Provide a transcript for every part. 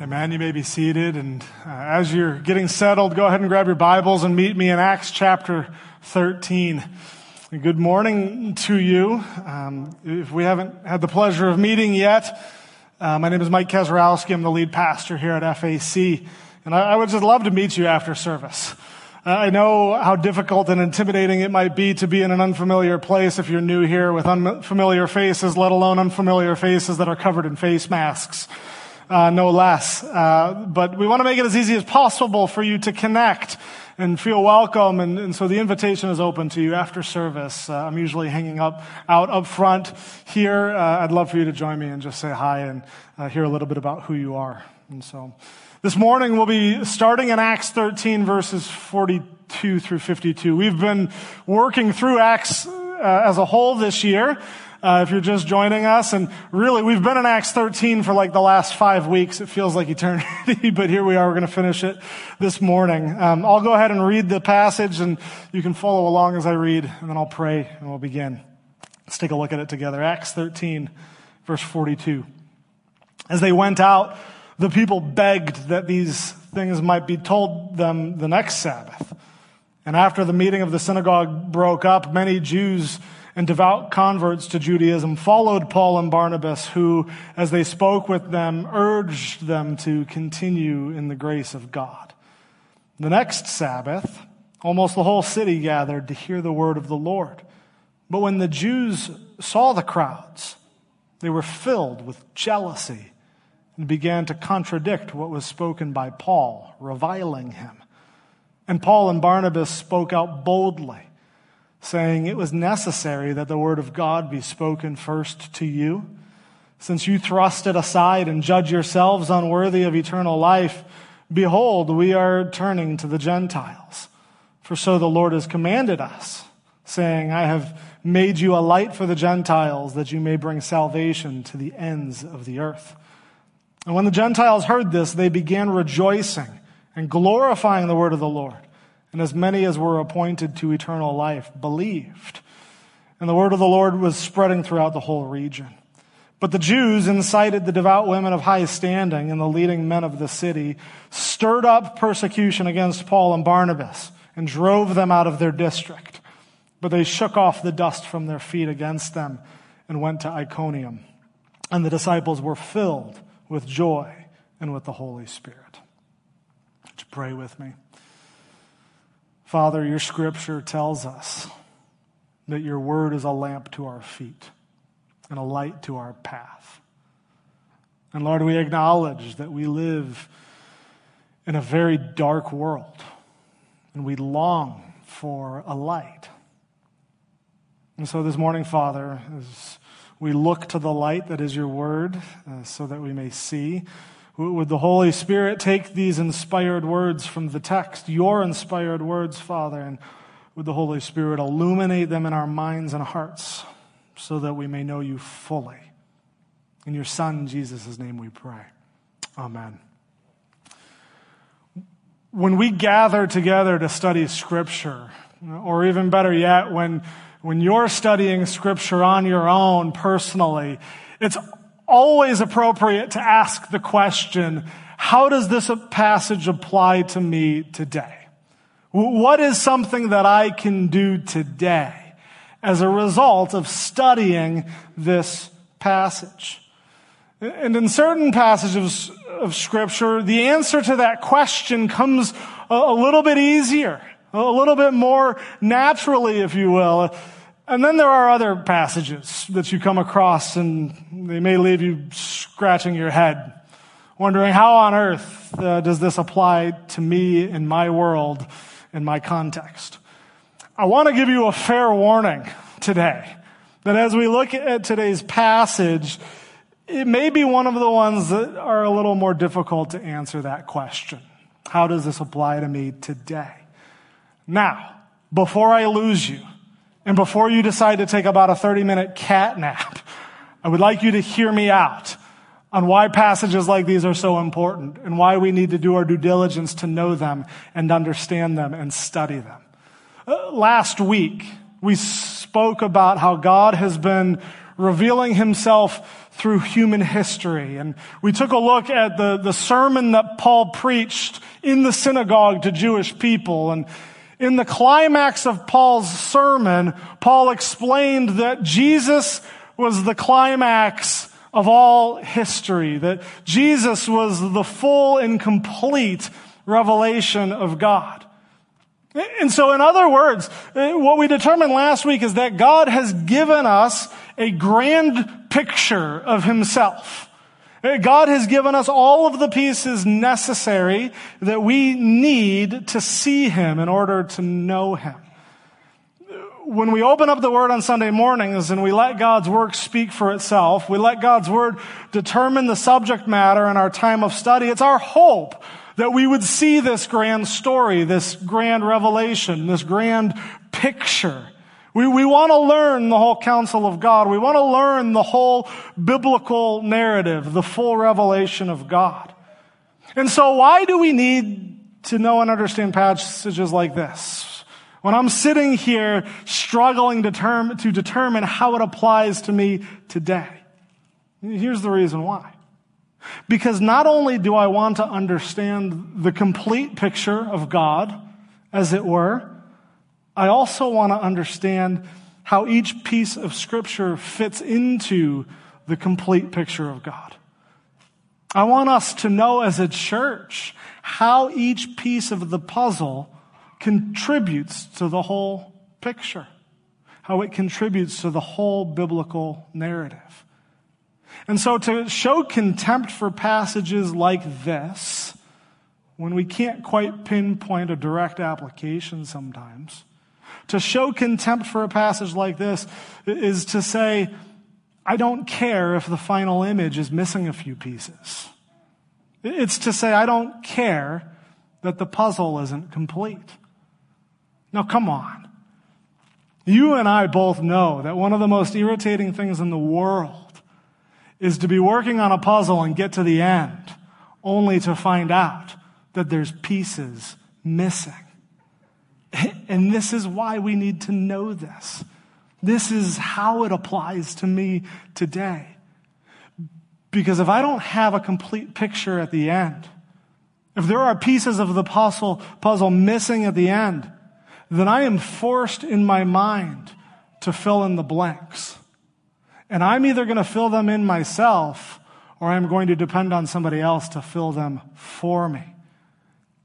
Amen. You may be seated. And uh, as you're getting settled, go ahead and grab your Bibles and meet me in Acts chapter 13. And good morning to you. Um, if we haven't had the pleasure of meeting yet, uh, my name is Mike Kezrowski. I'm the lead pastor here at FAC. And I, I would just love to meet you after service. Uh, I know how difficult and intimidating it might be to be in an unfamiliar place if you're new here with unfamiliar faces, let alone unfamiliar faces that are covered in face masks uh, no less. Uh, but we want to make it as easy as possible for you to connect and feel welcome. And, and so the invitation is open to you after service. Uh, I'm usually hanging up out up front here. Uh, I'd love for you to join me and just say hi and uh, hear a little bit about who you are. And so this morning we'll be starting in Acts 13 verses 42 through 52. We've been working through Acts uh, as a whole this year uh, if you're just joining us. And really, we've been in Acts 13 for like the last five weeks. It feels like eternity, but here we are. We're going to finish it this morning. Um, I'll go ahead and read the passage, and you can follow along as I read, and then I'll pray, and we'll begin. Let's take a look at it together. Acts 13, verse 42. As they went out, the people begged that these things might be told them the next Sabbath. And after the meeting of the synagogue broke up, many Jews and devout converts to Judaism followed Paul and Barnabas, who, as they spoke with them, urged them to continue in the grace of God. The next Sabbath, almost the whole city gathered to hear the word of the Lord. But when the Jews saw the crowds, they were filled with jealousy and began to contradict what was spoken by Paul, reviling him. And Paul and Barnabas spoke out boldly saying it was necessary that the word of God be spoken first to you. Since you thrust it aside and judge yourselves unworthy of eternal life, behold, we are turning to the Gentiles. For so the Lord has commanded us, saying, I have made you a light for the Gentiles, that you may bring salvation to the ends of the earth. And when the Gentiles heard this, they began rejoicing and glorifying the word of the Lord and as many as were appointed to eternal life believed. And the word of the Lord was spreading throughout the whole region. But the Jews incited the devout women of high standing and the leading men of the city, stirred up persecution against Paul and Barnabas, and drove them out of their district. But they shook off the dust from their feet against them and went to Iconium. And the disciples were filled with joy and with the Holy Spirit. Would you pray with me? Father, your scripture tells us that your word is a lamp to our feet and a light to our path. And Lord, we acknowledge that we live in a very dark world and we long for a light. And so this morning, Father, as we look to the light that is your word uh, so that we may see, would the Holy Spirit take these inspired words from the text, your inspired words, Father, and would the Holy Spirit illuminate them in our minds and hearts so that we may know you fully? In your Son, Jesus' name, we pray. Amen. When we gather together to study Scripture, or even better yet, when, when you're studying Scripture on your own personally, it's always appropriate to ask the question, how does this passage apply to me today? What is something that I can do today as a result of studying this passage? And in certain passages of scripture, the answer to that question comes a little bit easier, a little bit more naturally, if you will. And then there are other passages that you come across and they may leave you scratching your head, wondering how on earth uh, does this apply to me in my world, in my context. I want to give you a fair warning today that as we look at today's passage, it may be one of the ones that are a little more difficult to answer that question. How does this apply to me today? Now, before I lose you, and before you decide to take about a 30 minute cat nap, I would like you to hear me out on why passages like these are so important and why we need to do our due diligence to know them and understand them and study them. Uh, last week, we spoke about how God has been revealing himself through human history. And we took a look at the, the sermon that Paul preached in the synagogue to Jewish people. And in the climax of Paul's sermon, Paul explained that Jesus was the climax of all history, that Jesus was the full and complete revelation of God. And so, in other words, what we determined last week is that God has given us a grand picture of himself. God has given us all of the pieces necessary that we need to see him in order to know him. When we open up the word on Sunday mornings and we let God's work speak for itself, we let God's word determine the subject matter in our time of study, it's our hope that we would see this grand story, this grand revelation, this grand picture. We, we want to learn the whole counsel of God. We want to learn the whole biblical narrative, the full revelation of God. And so why do we need to know and understand passages like this? When I'm sitting here struggling to, term, to determine how it applies to me today. Here's the reason why. Because not only do I want to understand the complete picture of God, as it were, I also want to understand how each piece of scripture fits into the complete picture of God. I want us to know as a church how each piece of the puzzle contributes to the whole picture, how it contributes to the whole biblical narrative. And so to show contempt for passages like this, when we can't quite pinpoint a direct application sometimes, to show contempt for a passage like this is to say, I don't care if the final image is missing a few pieces. It's to say, I don't care that the puzzle isn't complete. Now, come on. You and I both know that one of the most irritating things in the world is to be working on a puzzle and get to the end only to find out that there's pieces missing. And this is why we need to know this. This is how it applies to me today. Because if I don't have a complete picture at the end, if there are pieces of the puzzle, puzzle missing at the end, then I am forced in my mind to fill in the blanks. And I'm either going to fill them in myself or I'm going to depend on somebody else to fill them for me.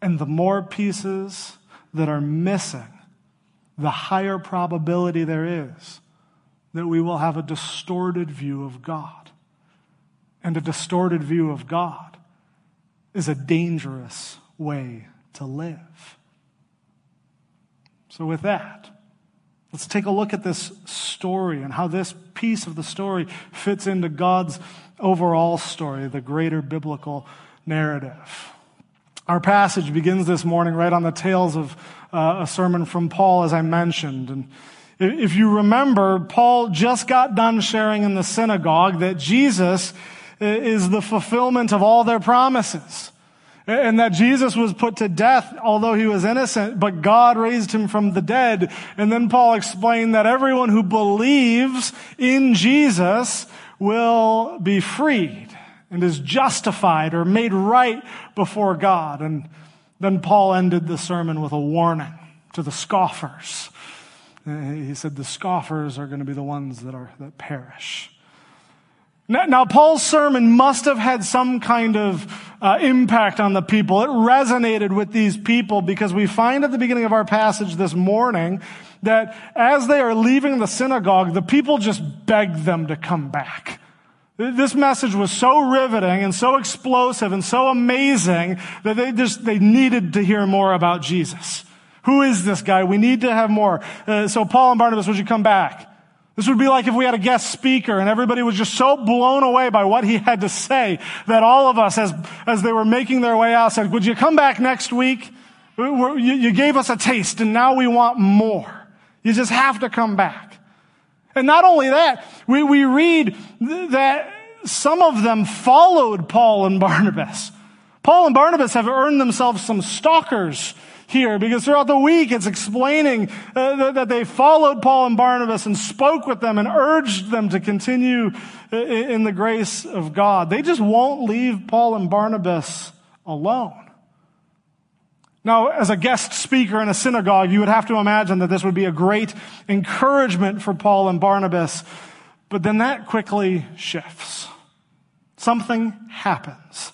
And the more pieces that are missing, the higher probability there is that we will have a distorted view of God. And a distorted view of God is a dangerous way to live. So, with that, Let's take a look at this story and how this piece of the story fits into God's overall story, the greater biblical narrative. Our passage begins this morning right on the tails of uh, a sermon from Paul, as I mentioned. And if you remember, Paul just got done sharing in the synagogue that Jesus is the fulfillment of all their promises and that Jesus was put to death, although he was innocent, but God raised him from the dead. And then Paul explained that everyone who believes in Jesus will be freed and is justified or made right before God. And then Paul ended the sermon with a warning to the scoffers. He said, the scoffers are going to be the ones that are, that perish. Now, now, Paul's sermon must have had some kind of uh, impact on the people. It resonated with these people because we find at the beginning of our passage this morning that as they are leaving the synagogue, the people just begged them to come back. This message was so riveting and so explosive and so amazing that they just, they needed to hear more about Jesus. Who is this guy? We need to have more. Uh, so Paul and Barnabas, would you come back? This would be like if we had a guest speaker and everybody was just so blown away by what he had to say that all of us, as, as they were making their way out, said, would you come back next week? You, you gave us a taste and now we want more. You just have to come back. And not only that, we, we read that some of them followed Paul and Barnabas. Paul and Barnabas have earned themselves some stalkers here because throughout the week it's explaining uh, that, they followed Paul and Barnabas and spoke with them and urged them to continue uh, in the grace of God. They just won't leave Paul and Barnabas alone. Now, as a guest speaker in a synagogue, you would have to imagine that this would be a great encouragement for Paul and Barnabas. But then that quickly shifts. Something happens.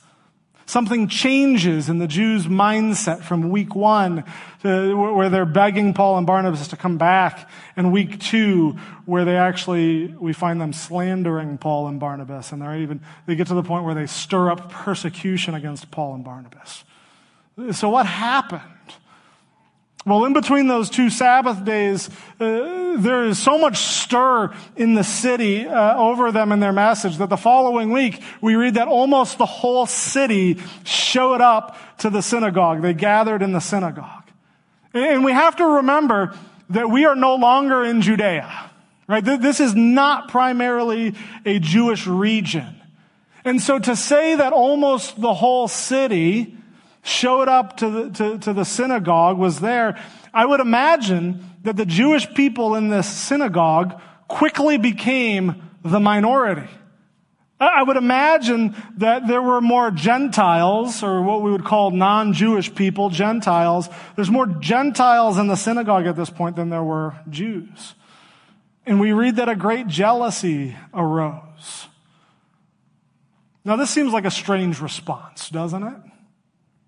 Something changes in the Jews' mindset from week one, to, where they're begging Paul and Barnabas to come back, and week two, where they actually, we find them slandering Paul and Barnabas, and they're even, they get to the point where they stir up persecution against Paul and Barnabas. So what happened? Well, in between those two Sabbath days, uh, there is so much stir in the city uh, over them and their message that the following week we read that almost the whole city showed up to the synagogue. They gathered in the synagogue. And we have to remember that we are no longer in Judea, right? This is not primarily a Jewish region. And so to say that almost the whole city showed up to the, to, to the synagogue, was there, I would imagine that the Jewish people in this synagogue quickly became the minority. I would imagine that there were more Gentiles, or what we would call non-Jewish people, Gentiles. There's more Gentiles in the synagogue at this point than there were Jews. And we read that a great jealousy arose. Now, this seems like a strange response, doesn't it?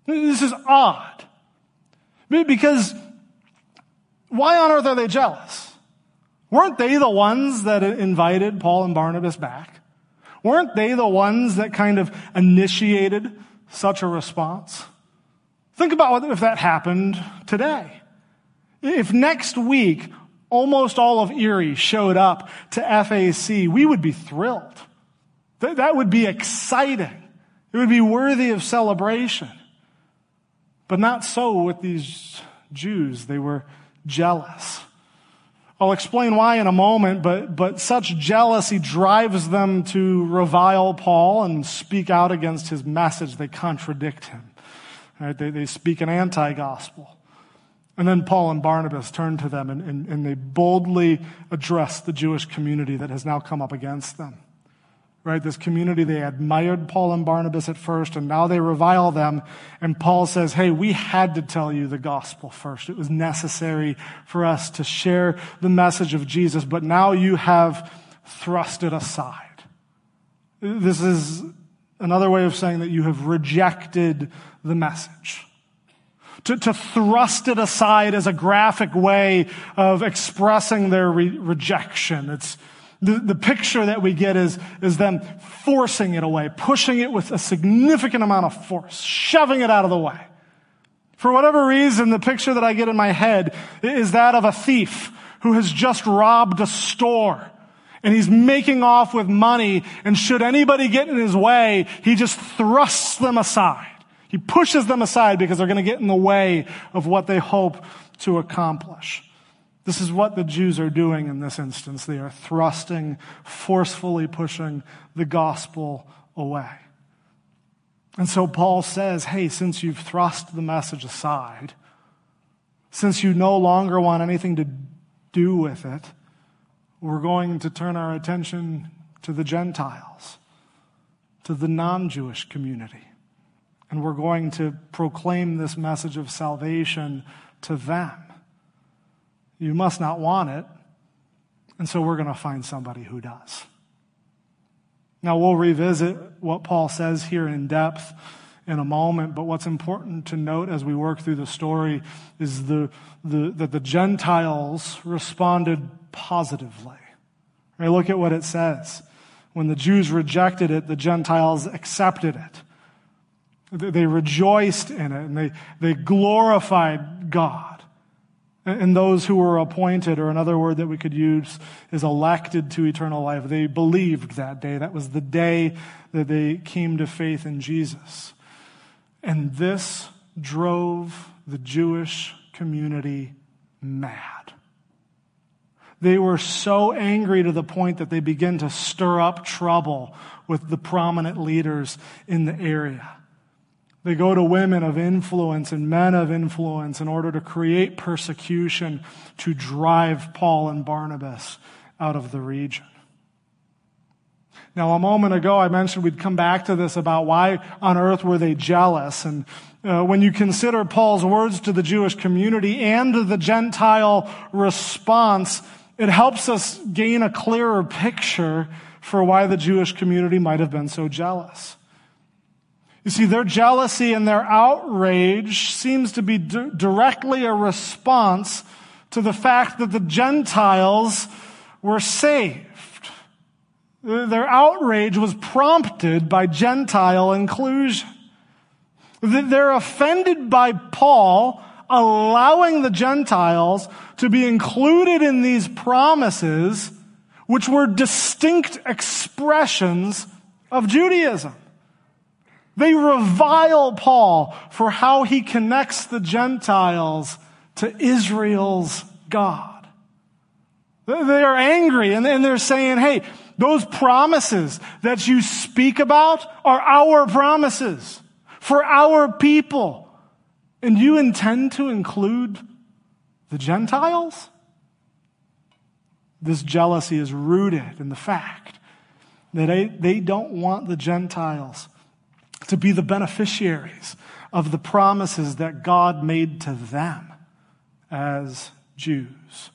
This is odd. Because why on earth are they jealous? Weren't they the ones that invited Paul and Barnabas back? Weren't they the ones that kind of initiated such a response? Think about what, if that happened today. If next week almost all of Erie showed up to FAC, we would be thrilled. That would be exciting. It would be worthy of celebration. But not so with these Jews. They were jealous. I'll explain why in a moment, but, but such jealousy drives them to revile Paul and speak out against his message. They contradict him. Right? They, they speak an anti-gospel. And then Paul and Barnabas turn to them and, and, and they boldly address the Jewish community that has now come up against them right? This community, they admired Paul and Barnabas at first, and now they revile them. And Paul says, Hey, we had to tell you the gospel first. It was necessary for us to share the message of Jesus, but now you have thrust it aside. This is another way of saying that you have rejected the message. To, to thrust it aside is a graphic way of expressing their re- rejection. It's, the, the picture that we get is, is them forcing it away, pushing it with a significant amount of force, shoving it out of the way. For whatever reason, the picture that I get in my head is that of a thief who has just robbed a store and he's making off with money and should anybody get in his way, he just thrusts them aside. He pushes them aside because they're going to get in the way of what they hope to accomplish. This is what the Jews are doing in this instance. They are thrusting, forcefully pushing the gospel away. And so Paul says, hey, since you've thrust the message aside, since you no longer want anything to do with it, we're going to turn our attention to the Gentiles, to the non Jewish community. And we're going to proclaim this message of salvation to them. You must not want it. And so we're going to find somebody who does. Now, we'll revisit what Paul says here in depth in a moment, but what's important to note as we work through the story is the, the, that the Gentiles responded positively. Right, look at what it says. When the Jews rejected it, the Gentiles accepted it. They rejoiced in it and they, they glorified God. And those who were appointed, or another word that we could use is elected to eternal life. They believed that day. That was the day that they came to faith in Jesus. And this drove the Jewish community mad. They were so angry to the point that they began to stir up trouble with the prominent leaders in the area. They go to women of influence and men of influence in order to create persecution to drive Paul and Barnabas out of the region. Now, a moment ago, I mentioned we'd come back to this about why on earth were they jealous. And uh, when you consider Paul's words to the Jewish community and the Gentile response, it helps us gain a clearer picture for why the Jewish community might have been so jealous. You see, their jealousy and their outrage seems to be d- directly a response to the fact that the Gentiles were saved. Their outrage was prompted by Gentile inclusion. They're offended by Paul allowing the Gentiles to be included in these promises, which were distinct expressions of Judaism. They revile Paul for how he connects the Gentiles to Israel's God. They are angry and they're saying, hey, those promises that you speak about are our promises for our people. And you intend to include the Gentiles? This jealousy is rooted in the fact that they, don't want the Gentiles to be the beneficiaries of the promises that God made to them as Jews.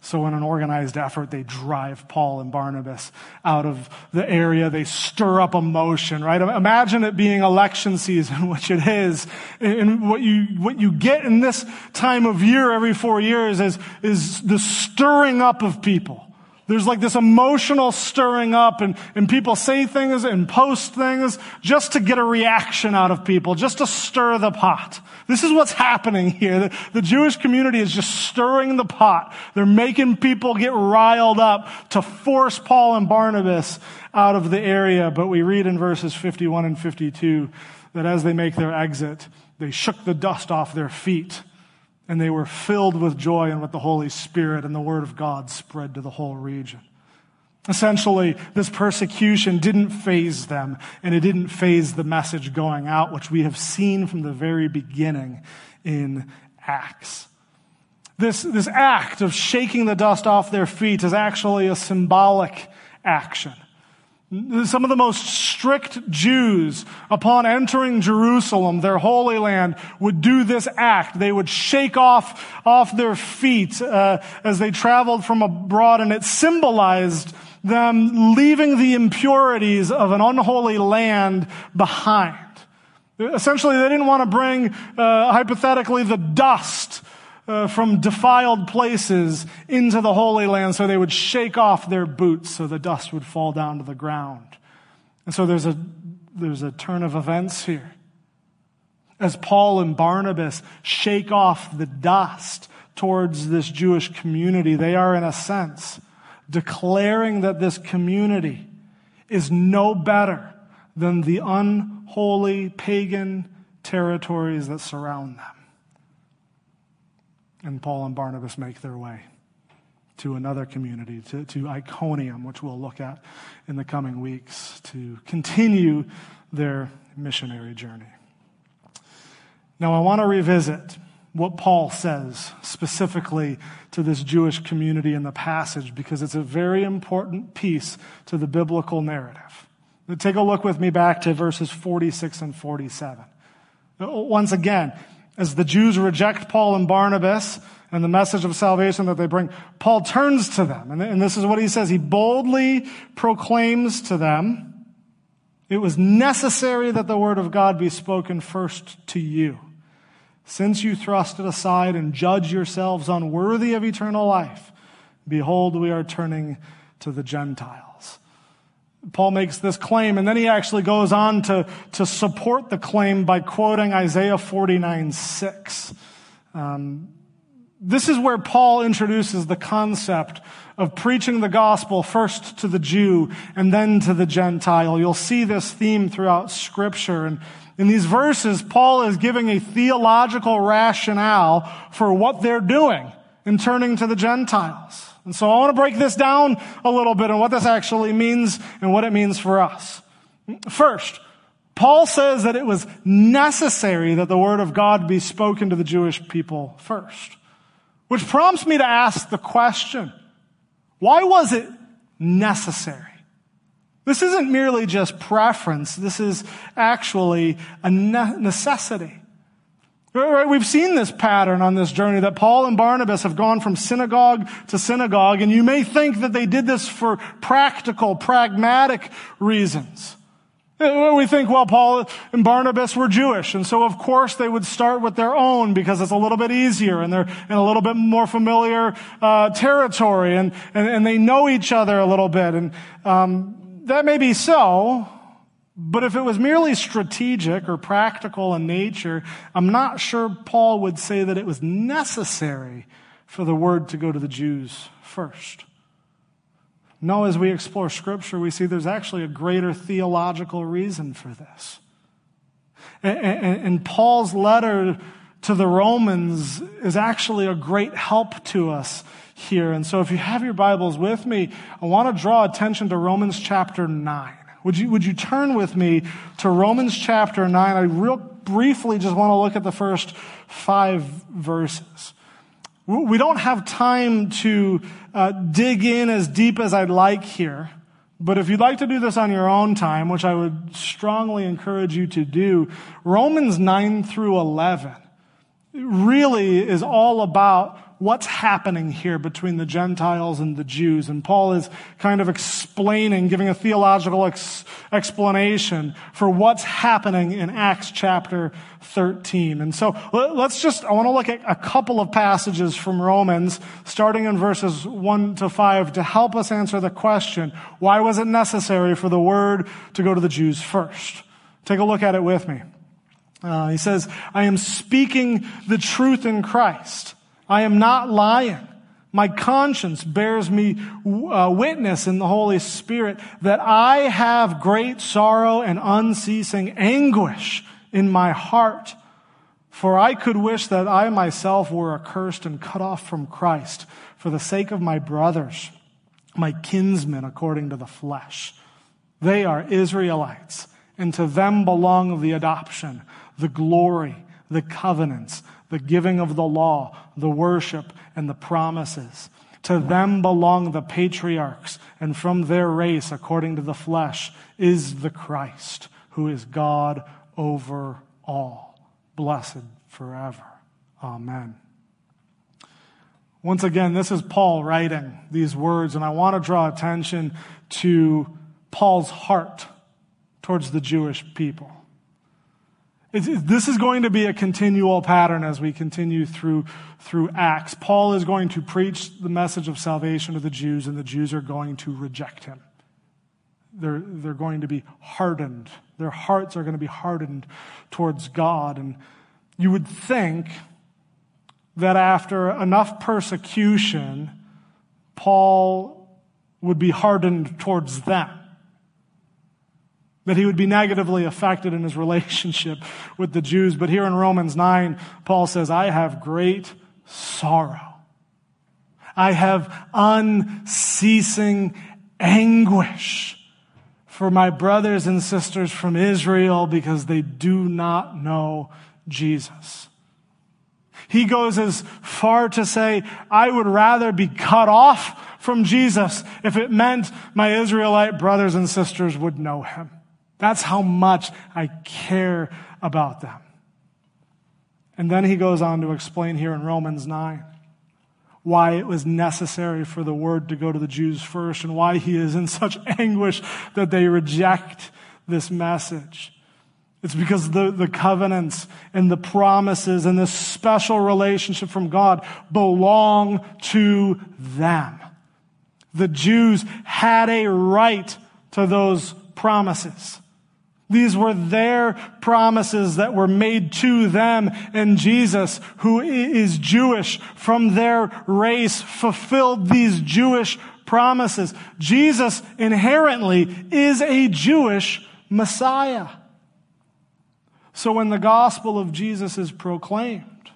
So, in an organized effort, they drive Paul and Barnabas out of the area. They stir up emotion, right? Imagine it being election season, which it is. And what you, what you get in this time of year every four years is, is the stirring up of people. There's like this emotional stirring up and, and people say things and post things just to get a reaction out of people, just to stir the pot. This is what's happening here. The, the Jewish community is just stirring the pot. They're making people get riled up to force Paul and Barnabas out of the area. But we read in verses 51 and 52 that as they make their exit, they shook the dust off their feet and they were filled with joy and with the Holy Spirit, and the word of God spread to the whole region. Essentially, this persecution didn't faze them, and it didn't faze the message going out, which we have seen from the very beginning in Acts. This, this act of shaking the dust off their feet is actually a symbolic action. Some of the most strict Jews, upon entering Jerusalem, their holy land, would do this act. They would shake off, off their feet uh, as they traveled from abroad, and it symbolized them leaving the impurities of an unholy land behind. Essentially, they didn't want to bring, uh, hypothetically, the dust uh, from defiled places into the Holy Land, so they would shake off their boots so the dust would fall down to the ground. And so there's a, there's a turn of events here. As Paul and Barnabas shake off the dust towards this Jewish community, they are, in a sense, declaring that this community is no better than the unholy pagan territories that surround them. And Paul and Barnabas make their way to another community, to, to Iconium, which we'll look at in the coming weeks, to continue their missionary journey. Now, I want to revisit what Paul says specifically to this Jewish community in the passage because it's a very important piece to the biblical narrative. Take a look with me back to verses 46 and 47. Once again, as the Jews reject Paul and Barnabas and the message of salvation that they bring, Paul turns to them. And this is what he says. He boldly proclaims to them, it was necessary that the word of God be spoken first to you. Since you thrust it aside and judge yourselves unworthy of eternal life, behold, we are turning to the Gentiles. Paul makes this claim, and then he actually goes on to, to support the claim by quoting Isaiah 49 6. Um, this is where Paul introduces the concept of preaching the gospel first to the Jew and then to the Gentile. You'll see this theme throughout Scripture. And in these verses, Paul is giving a theological rationale for what they're doing in turning to the Gentiles. And so I want to break this down a little bit and what this actually means and what it means for us. First, Paul says that it was necessary that the word of God be spoken to the Jewish people first. Which prompts me to ask the question, why was it necessary? This isn't merely just preference. This is actually a necessity. Right? We've seen this pattern on this journey that Paul and Barnabas have gone from synagogue to synagogue, and you may think that they did this for practical, pragmatic reasons. We think, well, Paul and Barnabas were Jewish, and so of course they would start with their own because it's a little bit easier and they're in a little bit more familiar uh, territory, and, and, and they know each other a little bit, and um, that may be so. But if it was merely strategic or practical in nature, I'm not sure Paul would say that it was necessary for the word to go to the Jews first. No, as we explore Scripture, we see there's actually a greater theological reason for this. And, Paul's letter to the Romans is actually a great help to us here. And so if you have your Bibles with me, I want to draw attention to Romans chapter 9. Would you, would you turn with me to Romans chapter 9? I real briefly just want to look at the first five verses. We don't have time to uh, dig in as deep as I'd like here. But if you'd like to do this on your own time, which I would strongly encourage you to do, Romans 9 through 11 really is all about what's happening here between the Gentiles and the Jews. And Paul is kind of explaining, giving a theological ex- explanation for what's happening in Acts chapter 13. And so let's just, I want to look at a couple of passages from Romans, starting in verses 1 to 5, to help us answer the question, why was it necessary for the word to go to the Jews first? Take a look at it with me. Uh, he says, I am speaking the truth in Christ. I am not lying. My conscience bears me uh, witness in the Holy Spirit that I have great sorrow and unceasing anguish in my heart. For I could wish that I myself were accursed and cut off from Christ for the sake of my brothers, my kinsmen according to the flesh. They are Israelites, and to them belong the adoption, the glory, the covenants, the giving of the law, the worship, and the promises. To them belong the patriarchs, and from their race, according to the flesh, is the Christ, who is God over all, blessed forever. Amen. Once again, this is Paul writing these words, and I want to draw attention to Paul's heart towards the Jewish people. This is going to be a continual pattern as we continue through, through Acts. Paul is going to preach the message of salvation to the Jews, and the Jews are going to reject him. They're, they're going to be hardened. Their hearts are going to be hardened towards God. And you would think that after enough persecution, Paul would be hardened towards them that he would be negatively affected in his relationship with the Jews. But here in Romans 9, Paul says, I have great sorrow. I have unceasing anguish for my brothers and sisters from Israel because they do not know Jesus. He goes as far to say, I would rather be cut off from Jesus if it meant my Israelite brothers and sisters would know him. That's how much I care about them. And then he goes on to explain here in Romans 9 why it was necessary for the word to go to the Jews first and why he is in such anguish that they reject this message. It's because the, the covenants and the promises and this special relationship from God belong to them. The Jews had a right to those promises. These were their promises that were made to them, and Jesus, who is Jewish from their race, fulfilled these Jewish promises. Jesus inherently is a Jewish Messiah. So when the gospel of Jesus is proclaimed,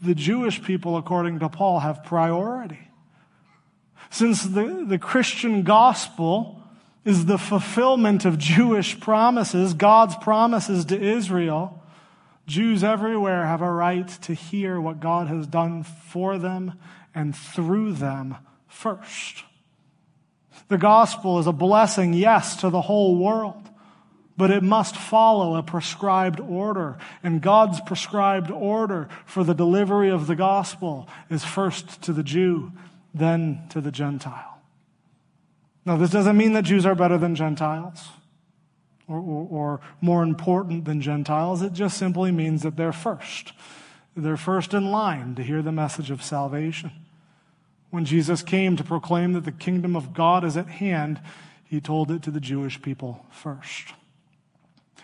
the Jewish people, according to Paul, have priority. Since the, the Christian gospel is the fulfillment of Jewish promises, God's promises to Israel. Jews everywhere have a right to hear what God has done for them and through them first. The gospel is a blessing, yes, to the whole world, but it must follow a prescribed order. And God's prescribed order for the delivery of the gospel is first to the Jew, then to the Gentile. Now, this doesn't mean that Jews are better than Gentiles or, or, or, more important than Gentiles. It just simply means that they're first. They're first in line to hear the message of salvation. When Jesus came to proclaim that the kingdom of God is at hand, he told it to the Jewish people first.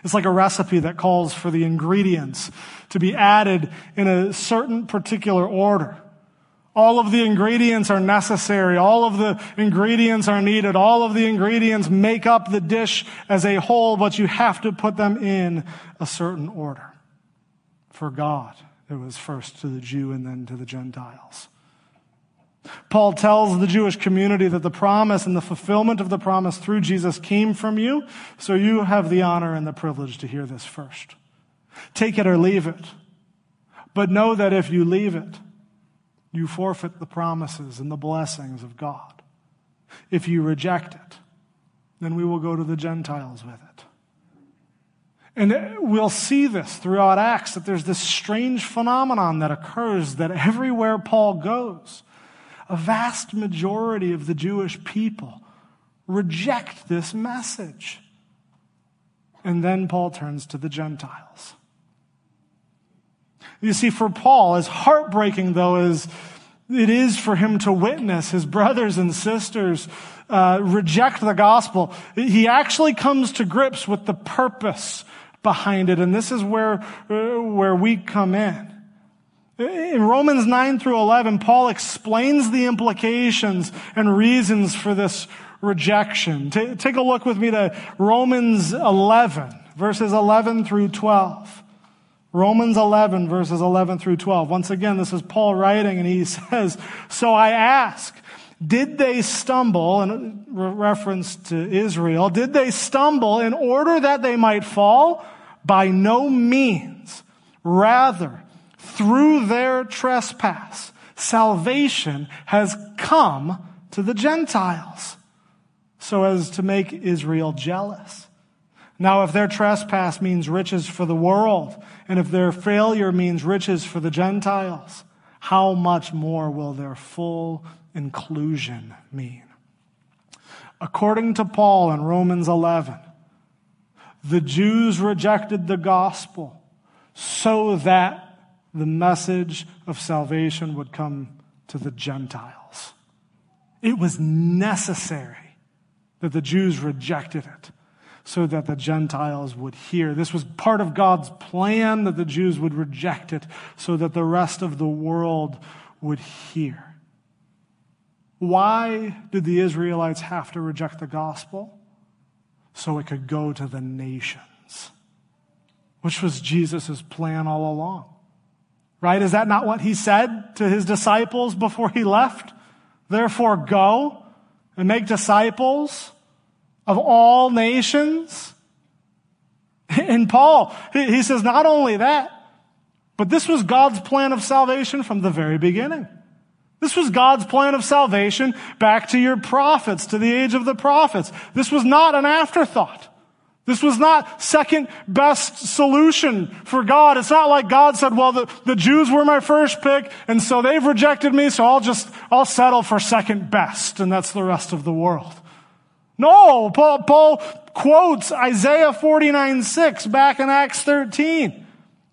It's like a recipe that calls for the ingredients to be added in a certain particular order. All of the ingredients are necessary. All of the ingredients are needed. All of the ingredients make up the dish as a whole, but you have to put them in a certain order. For God, it was first to the Jew and then to the Gentiles. Paul tells the Jewish community that the promise and the fulfillment of the promise through Jesus came from you, so you have the honor and the privilege to hear this first. Take it or leave it. But know that if you leave it, you forfeit the promises and the blessings of God. If you reject it, then we will go to the Gentiles with it. And we'll see this throughout Acts that there's this strange phenomenon that occurs that everywhere Paul goes, a vast majority of the Jewish people reject this message. And then Paul turns to the Gentiles. You see, for Paul, as heartbreaking though as it is for him to witness his brothers and sisters uh, reject the gospel, he actually comes to grips with the purpose behind it. And this is where, uh, where we come in. In Romans 9 through 11, Paul explains the implications and reasons for this rejection. Take a look with me to Romans 11, verses 11 through 12. Romans 11 verses 11 through 12. Once again, this is Paul writing and he says, So I ask, did they stumble, in reference to Israel, did they stumble in order that they might fall? By no means. Rather, through their trespass, salvation has come to the Gentiles so as to make Israel jealous. Now, if their trespass means riches for the world, and if their failure means riches for the Gentiles, how much more will their full inclusion mean? According to Paul in Romans 11, the Jews rejected the gospel so that the message of salvation would come to the Gentiles. It was necessary that the Jews rejected it so that the Gentiles would hear. This was part of God's plan that the Jews would reject it so that the rest of the world would hear. Why did the Israelites have to reject the gospel? So it could go to the nations, which was Jesus' plan all along. Right? Is that not what he said to his disciples before he left? Therefore, go and make disciples of all nations. And Paul, he says not only that, but this was God's plan of salvation from the very beginning. This was God's plan of salvation back to your prophets, to the age of the prophets. This was not an afterthought. This was not second best solution for God. It's not like God said, well, the, the Jews were my first pick, and so they've rejected me, so I'll just, I'll settle for second best, and that's the rest of the world. No, Paul, Paul quotes Isaiah 49 6 back in Acts 13.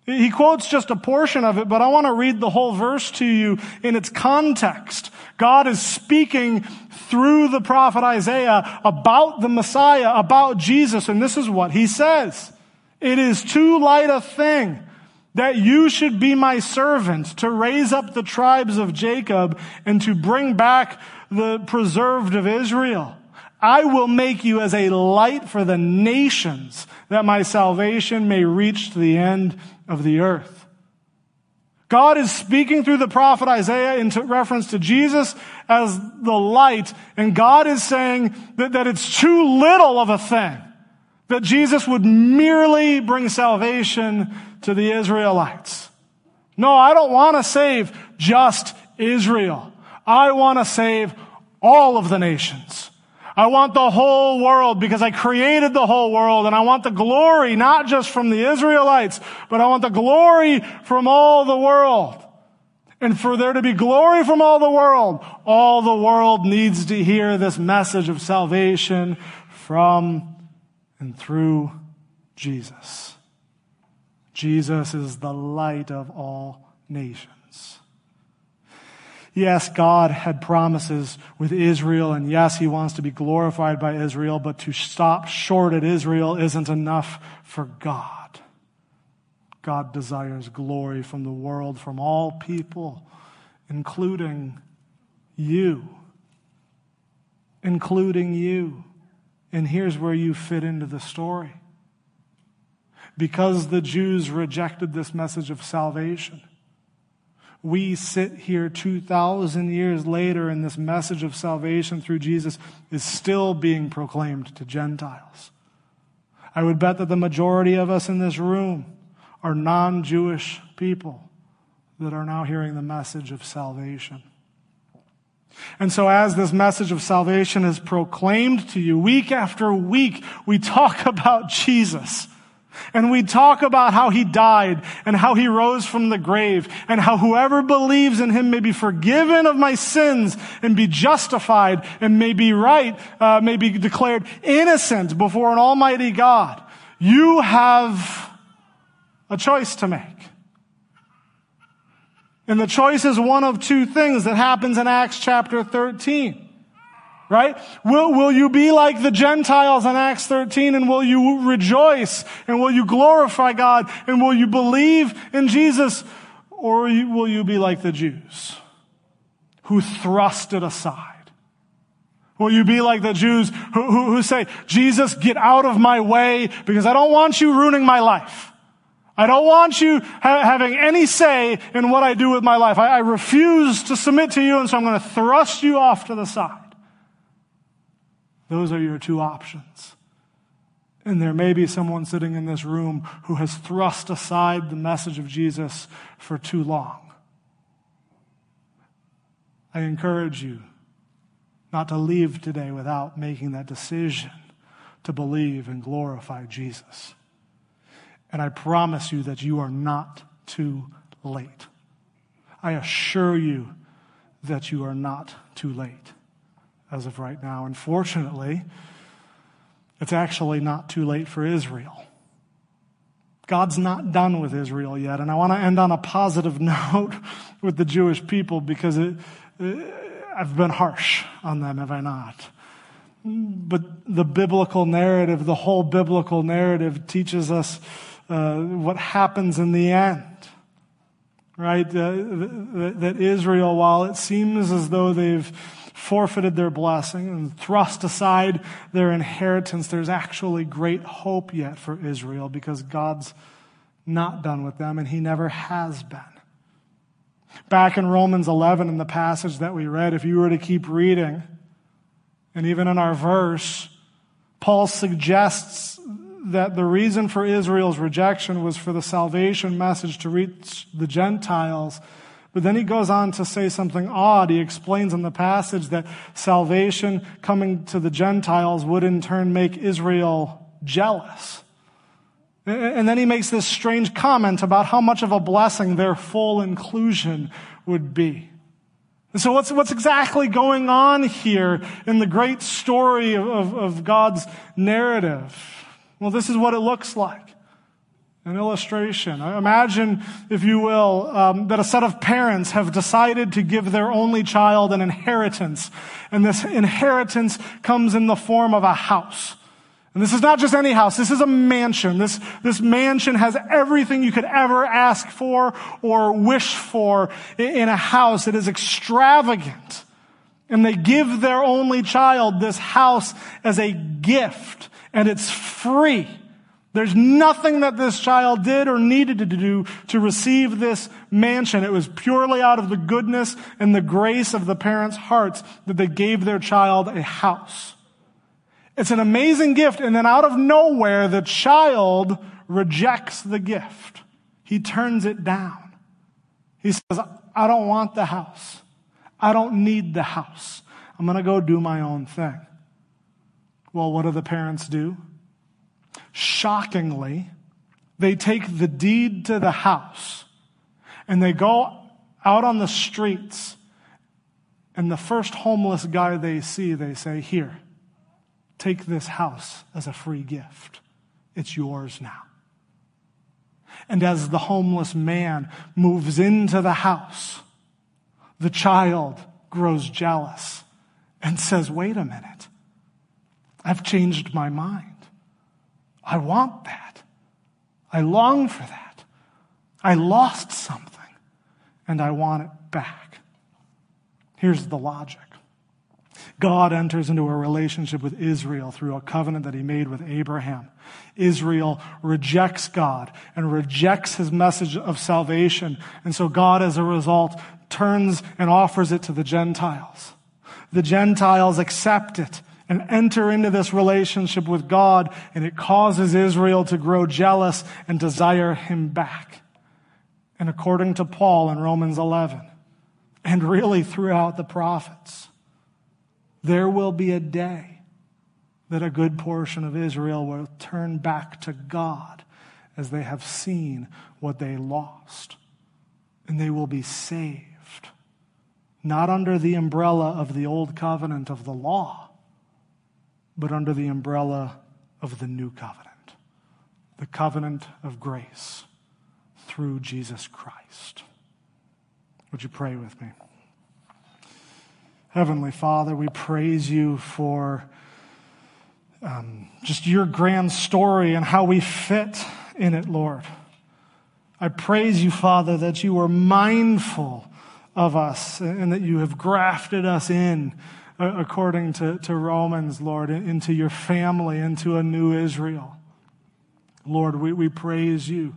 He quotes just a portion of it, but I want to read the whole verse to you in its context. God is speaking through the prophet Isaiah about the Messiah, about Jesus, and this is what he says. It is too light a thing that you should be my servant to raise up the tribes of Jacob and to bring back the preserved of Israel. I will make you as a light for the nations that my salvation may reach to the end of the earth. God is speaking through the prophet Isaiah in reference to Jesus as the light, and God is saying that, that it's too little of a thing that Jesus would merely bring salvation to the Israelites. No, I don't want to save just Israel. I want to save all of the nations. I want the whole world because I created the whole world and I want the glory not just from the Israelites, but I want the glory from all the world. And for there to be glory from all the world, all the world needs to hear this message of salvation from and through Jesus. Jesus is the light of all nations. Yes, God had promises with Israel, and yes, He wants to be glorified by Israel, but to stop short at Israel isn't enough for God. God desires glory from the world, from all people, including you. Including you. And here's where you fit into the story. Because the Jews rejected this message of salvation, we sit here 2,000 years later and this message of salvation through Jesus is still being proclaimed to Gentiles. I would bet that the majority of us in this room are non Jewish people that are now hearing the message of salvation. And so, as this message of salvation is proclaimed to you week after week, we talk about Jesus. And we talk about how he died and how he rose from the grave and how whoever believes in him may be forgiven of my sins and be justified and may be right, uh, may be declared innocent before an almighty God. You have a choice to make. And the choice is one of two things that happens in Acts chapter 13 right? Will, will you be like the Gentiles in Acts 13 and will you rejoice and will you glorify God and will you believe in Jesus or will you be like the Jews who thrust it aside? Will you be like the Jews who, who, who say, Jesus, get out of my way because I don't want you ruining my life. I don't want you ha- having any say in what I do with my life. I, I refuse to submit to you and so I'm going to thrust you off to the side. Those are your two options. And there may be someone sitting in this room who has thrust aside the message of Jesus for too long. I encourage you not to leave today without making that decision to believe and glorify Jesus. And I promise you that you are not too late. I assure you that you are not too late as of right now. Unfortunately, it's actually not too late for Israel. God's not done with Israel yet. And I want to end on a positive note with the Jewish people because it, I've been harsh on them, have I not? But the biblical narrative, the whole biblical narrative teaches us uh, what happens in the end. Right? Uh, that Israel, while it seems as though they've forfeited their blessing and thrust aside their inheritance, there's actually great hope yet for Israel because God's not done with them and he never has been. Back in Romans 11, in the passage that we read, if you were to keep reading, and even in our verse, Paul suggests that the reason for Israel's rejection was for the salvation message to reach the Gentiles but then he goes on to say something odd. He explains in the passage that salvation coming to the Gentiles would in turn make Israel jealous. And then he makes this strange comment about how much of a blessing their full inclusion would be. And so what's, what's exactly going on here in the great story of, of, of God's narrative? Well, this is what it looks like. An illustration. Imagine, if you will, um, that a set of parents have decided to give their only child an inheritance. And this inheritance comes in the form of a house. And this is not just any house. This is a mansion. This, this mansion has everything you could ever ask for or wish for in a house. It is extravagant. And they give their only child this house as a gift. And it's free. There's nothing that this child did or needed to do to receive this mansion. It was purely out of the goodness and the grace of the parents' hearts that they gave their child a house. It's an amazing gift. And then out of nowhere, the child rejects the gift. He turns it down. He says, I don't want the house. I don't need the house. I'm going to go do my own thing. Well, what do the parents do? Shockingly, they take the deed to the house and they go out on the streets and the first homeless guy they see, they say, Here, take this house as a free gift. It's yours now. And as the homeless man moves into the house, the child grows jealous and says, Wait a minute. I've changed my mind. I want that. I long for that. I lost something and I want it back. Here's the logic. God enters into a relationship with Israel through a covenant that he made with Abraham. Israel rejects God and rejects his message of salvation. And so God, as a result, turns and offers it to the Gentiles. The Gentiles accept it and enter into this relationship with God, and it causes Israel to grow jealous and desire him back. And according to Paul in Romans 11, and really throughout the prophets, there will be a day that a good portion of Israel will turn back to God as they have seen what they lost, and they will be saved, not under the umbrella of the old covenant of the law but under the umbrella of the new covenant, the covenant of grace through Jesus Christ. Would you pray with me? Heavenly Father, we praise you for um, just your grand story and how we fit in it, Lord. I praise you, Father, that you are mindful of us and that you have grafted us in according to, to Romans, Lord, into your family, into a new Israel. Lord, we, we praise you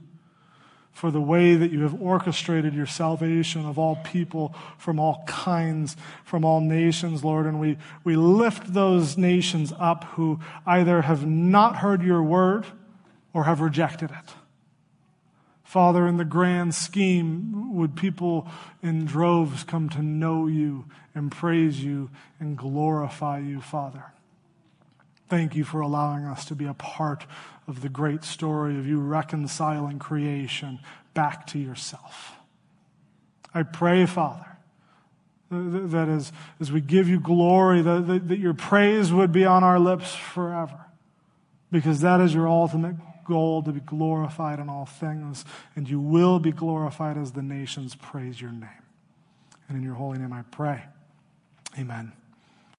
for the way that you have orchestrated your salvation of all people from all kinds, from all nations, Lord. And we, we lift those nations up who either have not heard your word or have rejected it. Father, in the grand scheme, would people in droves come to know you and praise you and glorify you, Father? Thank you for allowing us to be a part of the great story of you reconciling creation back to yourself. I pray, Father, that as, as we give you glory, that, that, that your praise would be on our lips forever, because that is your ultimate goal to be glorified in all things, and you will be glorified as the nations praise your name. And in your holy name I pray. Amen.